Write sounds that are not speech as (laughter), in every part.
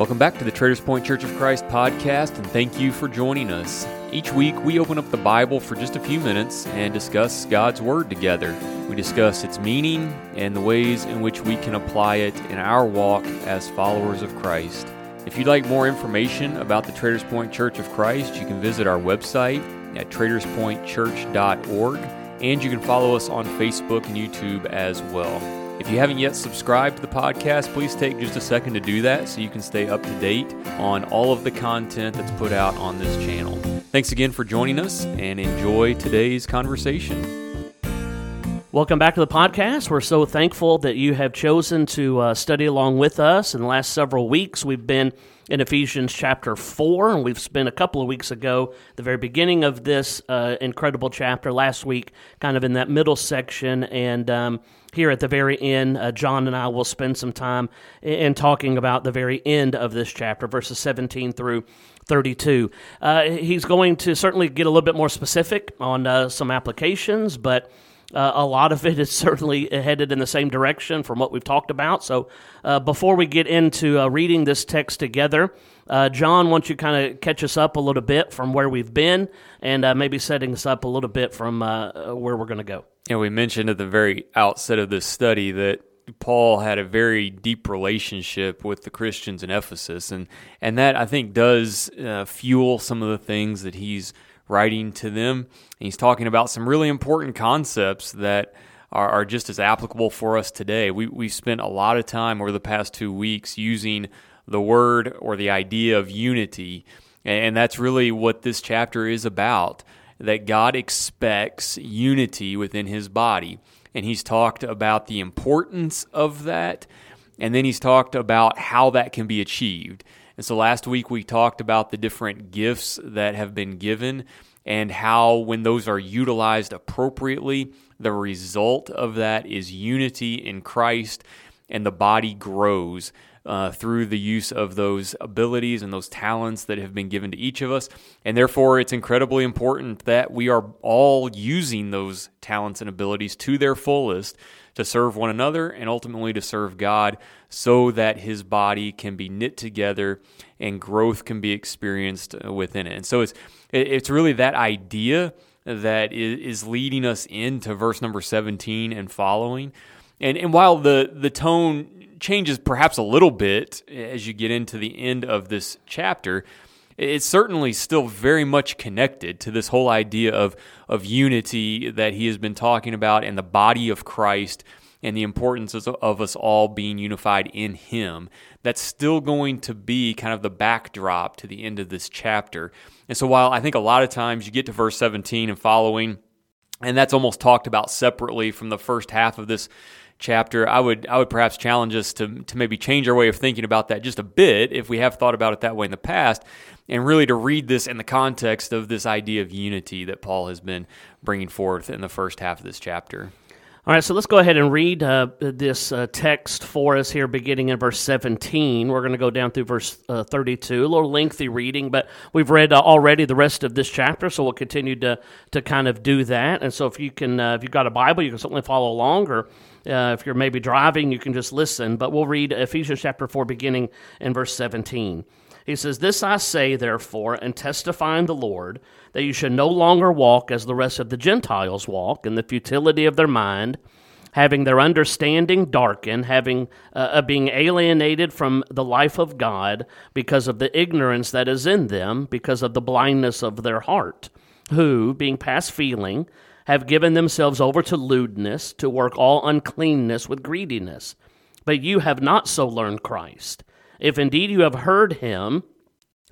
Welcome back to the Traders Point Church of Christ podcast, and thank you for joining us. Each week, we open up the Bible for just a few minutes and discuss God's Word together. We discuss its meaning and the ways in which we can apply it in our walk as followers of Christ. If you'd like more information about the Traders Point Church of Christ, you can visit our website at traderspointchurch.org, and you can follow us on Facebook and YouTube as well. If you haven't yet subscribed to the podcast, please take just a second to do that so you can stay up to date on all of the content that's put out on this channel. Thanks again for joining us and enjoy today's conversation. Welcome back to the podcast. We're so thankful that you have chosen to uh, study along with us. In the last several weeks, we've been in Ephesians chapter 4, and we've spent a couple of weeks ago, the very beginning of this uh, incredible chapter, last week, kind of in that middle section. And um, here at the very end, uh, John and I will spend some time in, in, talking about the very end of this chapter, verses 17 through 32. Uh, he's going to certainly get a little bit more specific on uh, some applications, but uh, a lot of it is certainly headed in the same direction from what we've talked about. So, uh, before we get into uh, reading this text together, uh, John, wants you kind of catch us up a little bit from where we've been and uh, maybe setting us up a little bit from uh, where we're going to go? And we mentioned at the very outset of this study that Paul had a very deep relationship with the Christians in Ephesus, and and that I think does fuel some of the things that he's writing to them. And he's talking about some really important concepts that are, are just as applicable for us today. We, we've spent a lot of time over the past two weeks using the word or the idea of unity. And that's really what this chapter is about that God expects unity within his body. And he's talked about the importance of that. And then he's talked about how that can be achieved. And so last week we talked about the different gifts that have been given and how, when those are utilized appropriately, the result of that is unity in Christ and the body grows. Uh, through the use of those abilities and those talents that have been given to each of us. And therefore, it's incredibly important that we are all using those talents and abilities to their fullest to serve one another and ultimately to serve God so that his body can be knit together and growth can be experienced uh, within it. And so it's it's really that idea that is leading us into verse number 17 and following. And and while the the tone changes perhaps a little bit as you get into the end of this chapter, it's certainly still very much connected to this whole idea of, of unity that he has been talking about and the body of Christ and the importance of us all being unified in him. That's still going to be kind of the backdrop to the end of this chapter. And so while I think a lot of times you get to verse 17 and following, and that's almost talked about separately from the first half of this chapter, I would I would perhaps challenge us to to maybe change our way of thinking about that just a bit if we have thought about it that way in the past, and really to read this in the context of this idea of unity that Paul has been bringing forth in the first half of this chapter. All right, so let's go ahead and read uh, this uh, text for us here, beginning in verse 17. We're going to go down through verse uh, 32. A little lengthy reading, but we've read uh, already the rest of this chapter, so we'll continue to to kind of do that. And so, if you can, uh, if you've got a Bible, you can certainly follow along, or uh, if you're maybe driving, you can just listen. But we'll read Ephesians chapter 4, beginning in verse 17. He says, This I say, therefore, and testify in the Lord, that you should no longer walk as the rest of the Gentiles walk, in the futility of their mind, having their understanding darkened, having uh, uh, being alienated from the life of God because of the ignorance that is in them, because of the blindness of their heart, who, being past feeling, have given themselves over to lewdness, to work all uncleanness with greediness. But you have not so learned Christ. If indeed you have heard him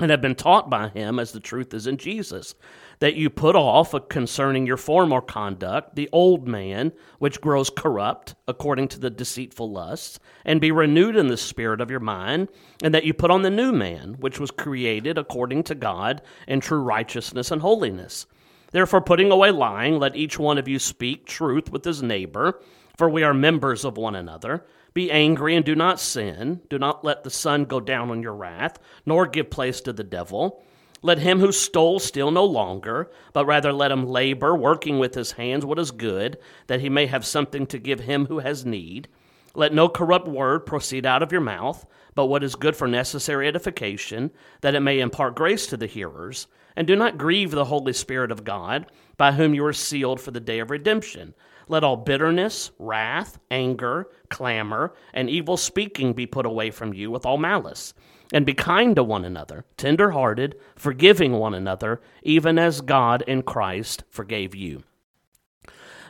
and have been taught by him, as the truth is in Jesus, that you put off concerning your former conduct the old man, which grows corrupt according to the deceitful lusts, and be renewed in the spirit of your mind, and that you put on the new man, which was created according to God in true righteousness and holiness. Therefore, putting away lying, let each one of you speak truth with his neighbor, for we are members of one another. Be angry and do not sin. Do not let the sun go down on your wrath, nor give place to the devil. Let him who stole steal no longer, but rather let him labor, working with his hands what is good, that he may have something to give him who has need. Let no corrupt word proceed out of your mouth but what is good for necessary edification, that it may impart grace to the hearers. And do not grieve the Holy Spirit of God, by whom you are sealed for the day of redemption. Let all bitterness, wrath, anger, clamor, and evil speaking be put away from you with all malice. And be kind to one another, tender hearted, forgiving one another, even as God in Christ forgave you.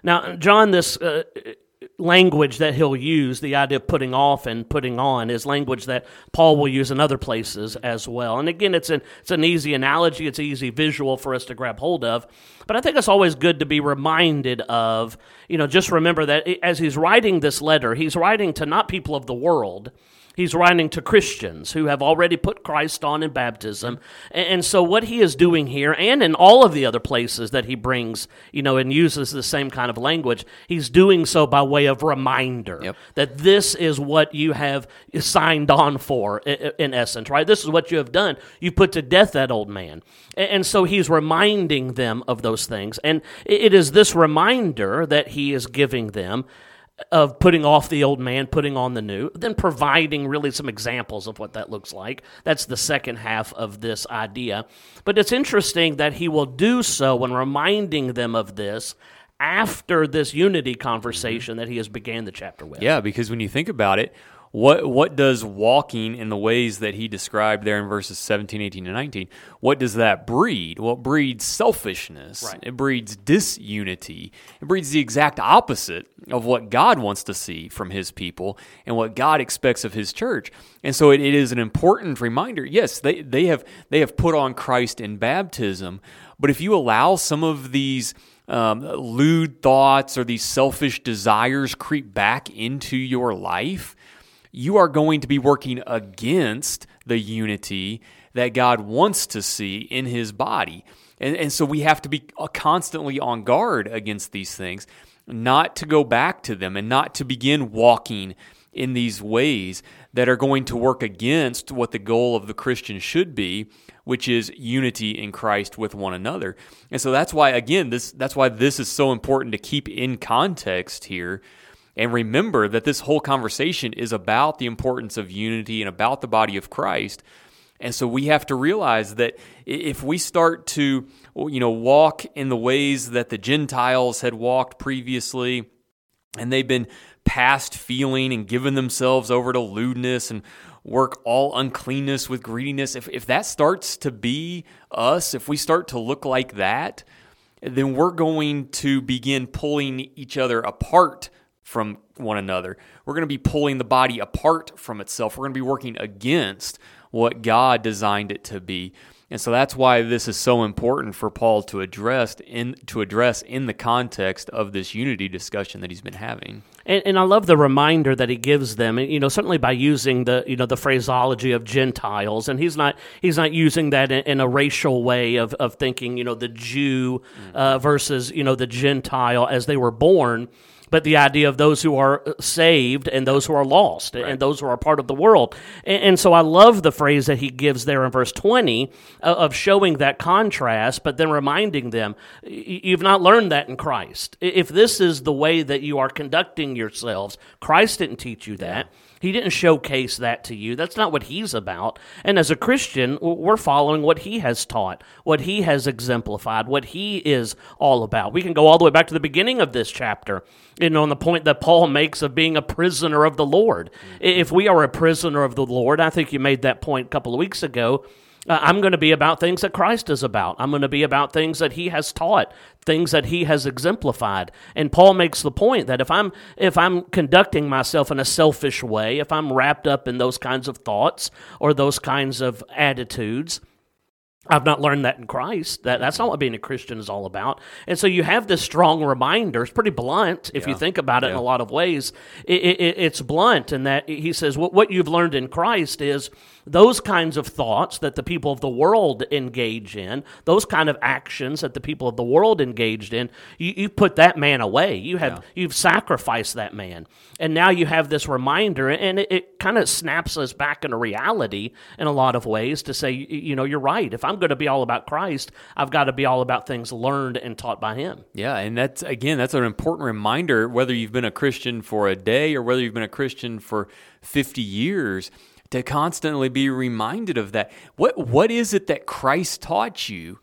Now, John, this uh, language that he'll use, the idea of putting off and putting on, is language that Paul will use in other places as well. And again, it's an, it's an easy analogy, it's an easy visual for us to grab hold of. But I think it's always good to be reminded of, you know, just remember that as he's writing this letter, he's writing to not people of the world He's writing to Christians who have already put Christ on in baptism. And so, what he is doing here, and in all of the other places that he brings, you know, and uses the same kind of language, he's doing so by way of reminder yep. that this is what you have signed on for, in essence, right? This is what you have done. You put to death that old man. And so, he's reminding them of those things. And it is this reminder that he is giving them of putting off the old man, putting on the new, then providing really some examples of what that looks like. That's the second half of this idea. But it's interesting that he will do so when reminding them of this after this unity conversation mm-hmm. that he has began the chapter with. Yeah, because when you think about it, what what does walking in the ways that he described there in verses 17 18 and 19 what does that breed? Well it breeds selfishness. Right. it breeds disunity. It breeds the exact opposite of what god wants to see from his people and what god expects of his church. And so it, it is an important reminder. Yes they, they have they have put on christ in baptism but if you allow some of these um, lewd thoughts or these selfish desires creep back into your life, you are going to be working against the unity that God wants to see in his body. And, and so we have to be uh, constantly on guard against these things, not to go back to them and not to begin walking in these ways that are going to work against what the goal of the Christian should be, which is unity in Christ with one another. And so that's why again this that's why this is so important to keep in context here and remember that this whole conversation is about the importance of unity and about the body of Christ. And so we have to realize that if we start to, you know, walk in the ways that the Gentiles had walked previously, and they've been past feeling and given themselves over to lewdness and work all uncleanness with greediness, if, if that starts to be us, if we start to look like that, then we're going to begin pulling each other apart from one another. We're going to be pulling the body apart from itself. We're going to be working against what God designed it to be. And so that's why this is so important for Paul to address in to address in the context of this unity discussion that he's been having. And, and I love the reminder that he gives them. And, You know, certainly by using the you know the phraseology of Gentiles, and he's not he's not using that in, in a racial way of of thinking. You know, the Jew uh, versus you know the Gentile as they were born but the idea of those who are saved and those who are lost right. and those who are part of the world. And, and, so I love the phrase that he gives there in verse 20 uh, of showing that contrast, but then reminding them, you've not learned that in Christ. If this is the way that you are conducting yourselves, Christ didn't teach you that. Yeah. He didn't showcase that to you. That's not what he's about. And as a Christian, we're following what he has taught, what he has exemplified, what he is all about. We can go all the way back to the beginning of this chapter, you know, on the point that Paul makes of being a prisoner of the Lord. If we are a prisoner of the Lord, I think you made that point a couple of weeks ago uh, I'm going to be about things that Christ is about. I'm going to be about things that he has taught, things that he has exemplified. And Paul makes the point that if I'm if I'm conducting myself in a selfish way, if I'm wrapped up in those kinds of thoughts or those kinds of attitudes, I've not learned that in Christ. That that's not what being a Christian is all about. And so you have this strong reminder. It's pretty blunt if yeah. you think about it yeah. in a lot of ways. It, it, it's blunt in that he says what, what you've learned in Christ is those kinds of thoughts that the people of the world engage in, those kind of actions that the people of the world engaged in, you, you put that man away. You have yeah. you've sacrificed that man, and now you have this reminder, and it, it kind of snaps us back into reality in a lot of ways to say, you know, you're right. If Going to be all about Christ, I've got to be all about things learned and taught by Him. Yeah, and that's again, that's an important reminder. Whether you've been a Christian for a day or whether you've been a Christian for 50 years to constantly be reminded of that. What what is it that Christ taught you?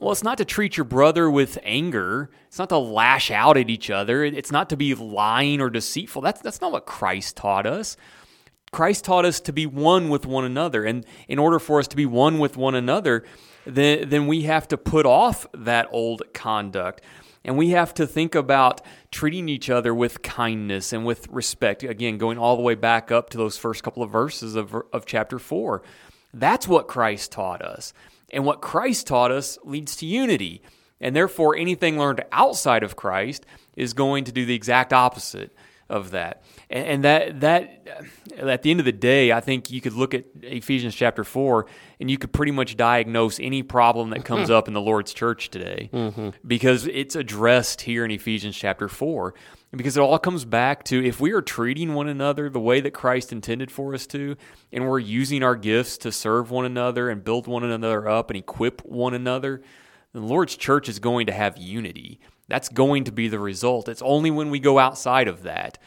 Well, it's not to treat your brother with anger. It's not to lash out at each other. It's not to be lying or deceitful. That's that's not what Christ taught us. Christ taught us to be one with one another. And in order for us to be one with one another, then, then we have to put off that old conduct. And we have to think about treating each other with kindness and with respect. Again, going all the way back up to those first couple of verses of, of chapter 4. That's what Christ taught us. And what Christ taught us leads to unity. And therefore, anything learned outside of Christ is going to do the exact opposite of that. And, that that at the end of the day, I think you could look at Ephesians chapter four, and you could pretty much diagnose any problem that comes up in the Lord's church today, mm-hmm. because it's addressed here in Ephesians chapter four. Because it all comes back to if we are treating one another the way that Christ intended for us to, and we're using our gifts to serve one another and build one another up and equip one another, the Lord's church is going to have unity. That's going to be the result. It's only when we go outside of that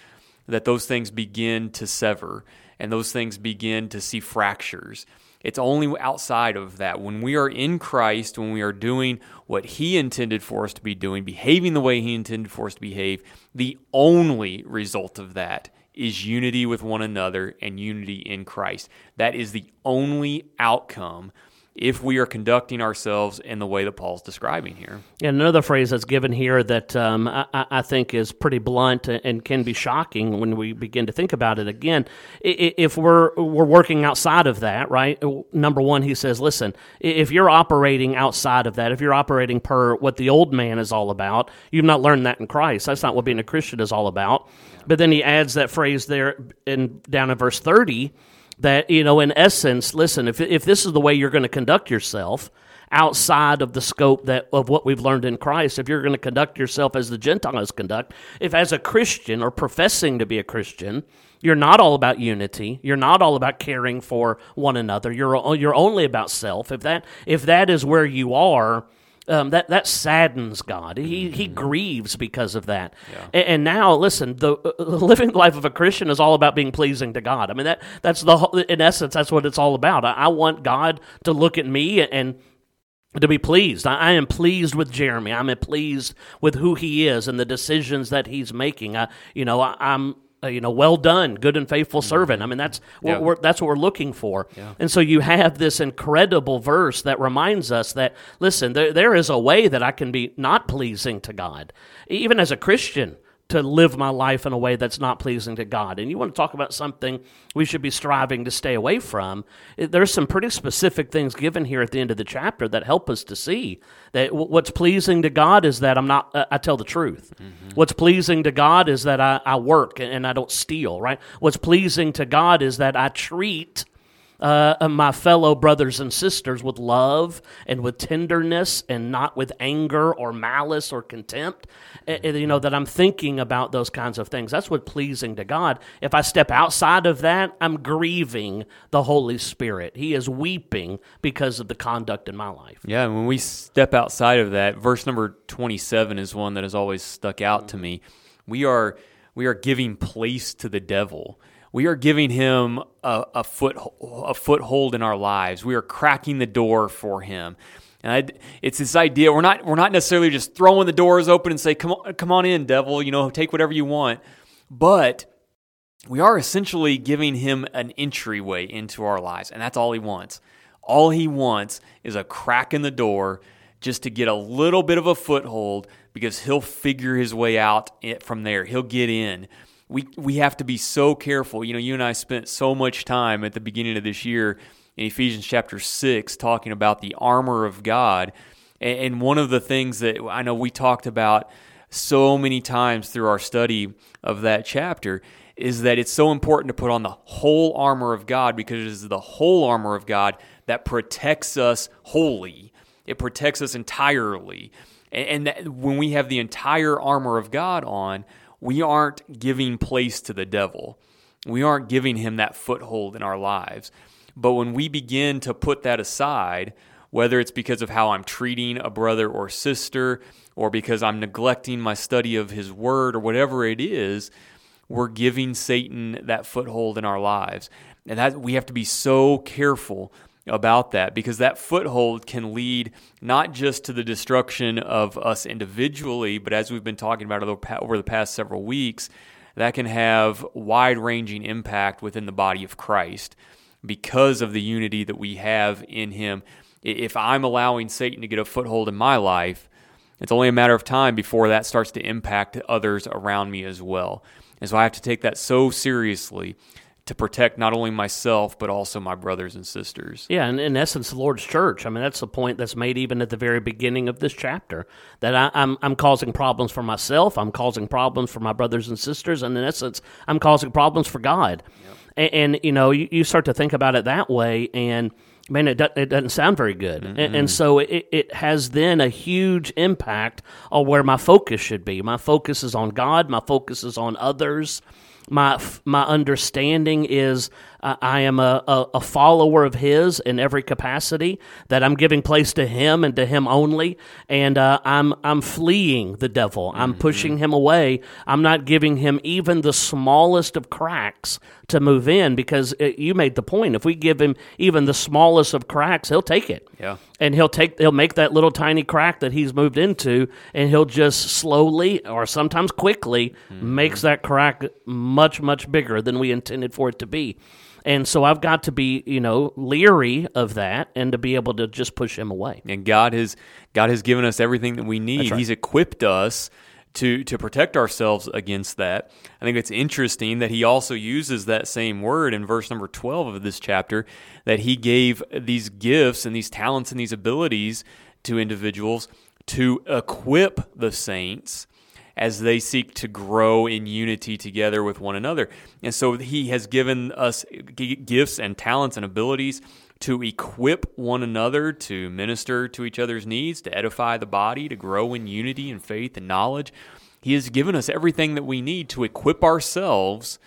that those things begin to sever and those things begin to see fractures. It's only outside of that. When we are in Christ, when we are doing what He intended for us to be doing, behaving the way He intended for us to behave, the only result of that is unity with one another and unity in Christ. That is the only outcome if we are conducting ourselves in the way that Paul's describing here. And another phrase that's given here that um, I, I, think is pretty blunt and can be shocking when we begin to think about it again. If we're we're working outside of that, right? Number one, he says, listen, if you're operating outside of that, if you're operating per what the old man is all about, you've not learned that in Christ. That's not what being a Christian is all about. But then he adds that phrase there in down in verse thirty that you know in essence listen if, if this is the way you're going to conduct yourself outside of the scope that of what we've learned in Christ if you're going to conduct yourself as the Gentiles conduct if as a Christian or professing to be a Christian you're not all about unity you're not all about caring for one another you're you're only about self if that if that is where you are um, that that saddens God. He he mm-hmm. grieves because of that. Yeah. And, and, now, listen, the uh, (laughs) living the life of a Christian is all about being pleasing to God. I mean that that's the in essence that's what it's all about. I, I want God to look at me and to be pleased. I, I, am pleased with Jeremy. I'm pleased with who he is and the decisions that he's making. I, you know, I, am uh, you know, well done, good and faithful mm-hmm. servant. I mean, that's what yeah. what that's what we're looking for. Yeah. And so you have this incredible verse that reminds us that listen, there, there is a way that I can be not pleasing to God, even as a Christian to live my life in a way that's not pleasing to God. And you want to talk about something we should be striving to stay away from. There's some pretty specific things given here at the end of the chapter that help us to see that what's pleasing to God is that I'm not, I tell the truth. Mm-hmm. What's pleasing to God is that I, I work and I don't steal, right? What's pleasing to God is that I treat uh, my fellow brothers and sisters with love and with tenderness and not with anger or malice or contempt. Uh, you know, that I'm thinking about those kinds of things. That's what pleasing to God. If I step outside of that, I'm grieving the Holy Spirit. He is weeping because of the conduct in my life. Yeah, when we step outside of that, verse number 27 is one that has always stuck out mm-hmm. to me. We are we are giving place to the devil we are giving him a, a, foot, a foothold in our lives. We are cracking the door for him. And I, it's this idea we're not we're not necessarily just throwing the doors open and say come on come on in devil you know take whatever you want, but we are essentially giving him an entryway into our lives, and that's all he wants. All he wants is a crack in the door just to get a little bit of a foothold because he'll figure his way out from there. He'll get in we we have to be so careful. You know, you and I spent so much time at the beginning of this year in Ephesians chapter six talking about the armor of God, and one of the things that I know we talked about so many times through our study of that chapter is that it's so important to put on the whole armor of God because it is the whole armor of God that protects us wholly. It protects us entirely. And, that when we have the entire armor of God on, we aren't giving place to the devil. We aren't giving him that foothold in our lives. But when we begin to put that aside, whether it's because of how I'm treating a brother or sister, or because I'm neglecting my study of his word, or whatever it is, we're giving Satan that foothold in our lives. And that we have to be so careful about that because that foothold can lead not just to the destruction of us individually, but as we've been talking about over the past several weeks, that can have wide ranging impact within the body of Christ because of the unity that we have in Him. If I'm allowing Satan to get a foothold in my life, it's only a matter of time before that starts to impact others around me as well. And so I have to take that so seriously to protect not only myself but also my brothers and sisters. Yeah, and in essence, the Lord's church. I mean, that's the point that's made even at the very beginning of this chapter that I, am I'm, I'm causing problems for myself. I'm causing problems for my brothers and sisters, and in essence, I'm causing problems for God. Yep. And, and, you know, you, you start to think about it that way, and man, it, do, it doesn't sound very good. And, and, so it, it has then a huge impact on where my focus should be. My focus is on God, my focus is on others my my understanding is I am a, a, a, follower of His in every capacity. That I'm giving place to Him and to Him only, and uh, I'm I'm fleeing the devil. I'm mm-hmm. pushing him away. I'm not giving him even the smallest of cracks to move in because it, you made the point. If we give him even the smallest of cracks, he'll take it. Yeah, and he'll take he'll make that little tiny crack that he's moved into, and he'll just slowly or sometimes quickly mm-hmm. makes that crack much much bigger than we intended for it to be. And so I've got to be, you know, leery of that and to be able to just push him away. And God has God has given us everything that we need. Right. He's equipped us to to protect ourselves against that. I think it's interesting that he also uses that same word in verse number 12 of this chapter that he gave these gifts and these talents and these abilities to individuals to equip the saints as they seek to grow in unity together with one another. And so he has given us gifts and talents and abilities to equip one another to minister to each other's needs, to edify the body, to grow in unity and faith and knowledge. He has given us everything that we need to equip ourselves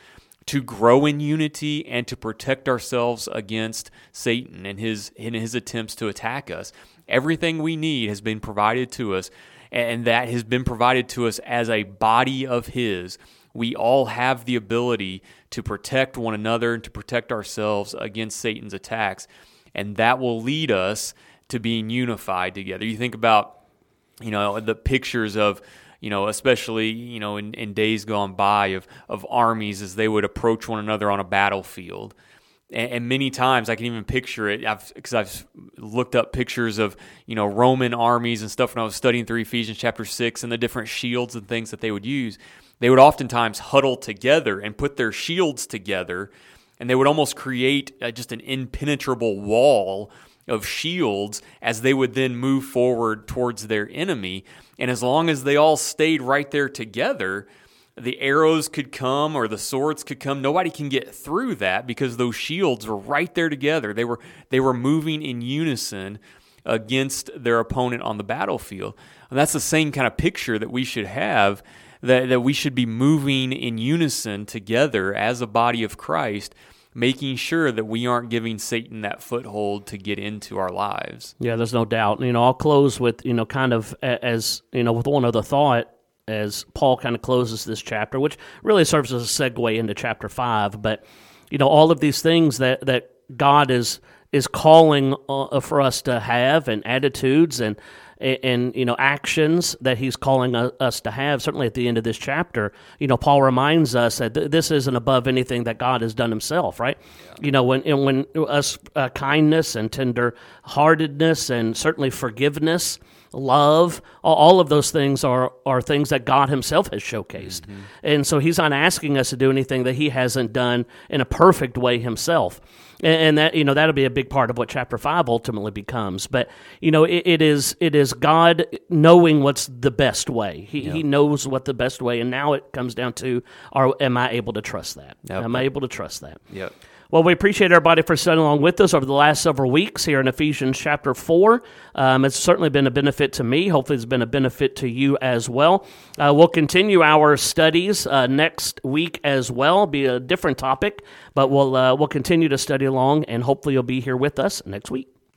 to grow in unity and to protect ourselves against Satan and his in his attempts to attack us. Everything we need has been provided to us and that has been provided to us as a body of His. We all have the ability to protect one another and to protect ourselves against Satan's attacks, and that will lead us to being unified together. You think about, you know, the pictures of you know, especially you know in, in days gone by of of armies as they would approach one another on a battlefield and, and many times I can even picture it. I've because I've looked up pictures of you know Roman armies and stuff when I was studying through Ephesians chapter six and the different shields and things that they would use. They would oftentimes huddle together and put their shields together, and they would almost create uh, just an impenetrable wall of shields as they would then move forward towards their enemy. And as long as they all stayed right there together, the arrows could come or the swords could come nobody can get through that because those shields were right there together they were they were moving in unison against their opponent on the battlefield and that's the same kind of picture that we should have that, that we should be moving in unison together as a body of christ making sure that we aren't giving Satan that foothold to get into our lives. Yeah, there's no doubt. You know, I'll close with, you know, kind of as, you know, with one other thought as Paul kind of closes this chapter, which really serves as a segue into chapter five. But you know, all of these things that that God is is calling uh, for us to have, and attitudes, and and you know actions that He's calling us to have. Certainly, at the end of this chapter, you know, Paul reminds us that th- this isn't above anything that God has done Himself. Right? Yeah. You know, when when us uh, kindness and tender heartedness and certainly forgiveness love, all of those things are, are things that God Himself has showcased. Mm-hmm. And so He's not asking us to do anything that He hasn't done in a perfect way Himself. And, that you know that'll be a big part of what chapter five ultimately becomes. But you know it, it is it is God knowing what's the best way. He, he knows what the best way, and now it comes down to: Are am I able to trust that? Yep. Am I able to trust that? Yep. Well, we appreciate everybody for studying along with us over the last several weeks here in Ephesians chapter 4. Um, it's certainly been a benefit to me. Hopefully, it's been a benefit to you as well. Uh, we'll continue our studies uh, next week as well, be a different topic, but we'll, uh, we'll continue to study along, and hopefully, you'll be here with us next week.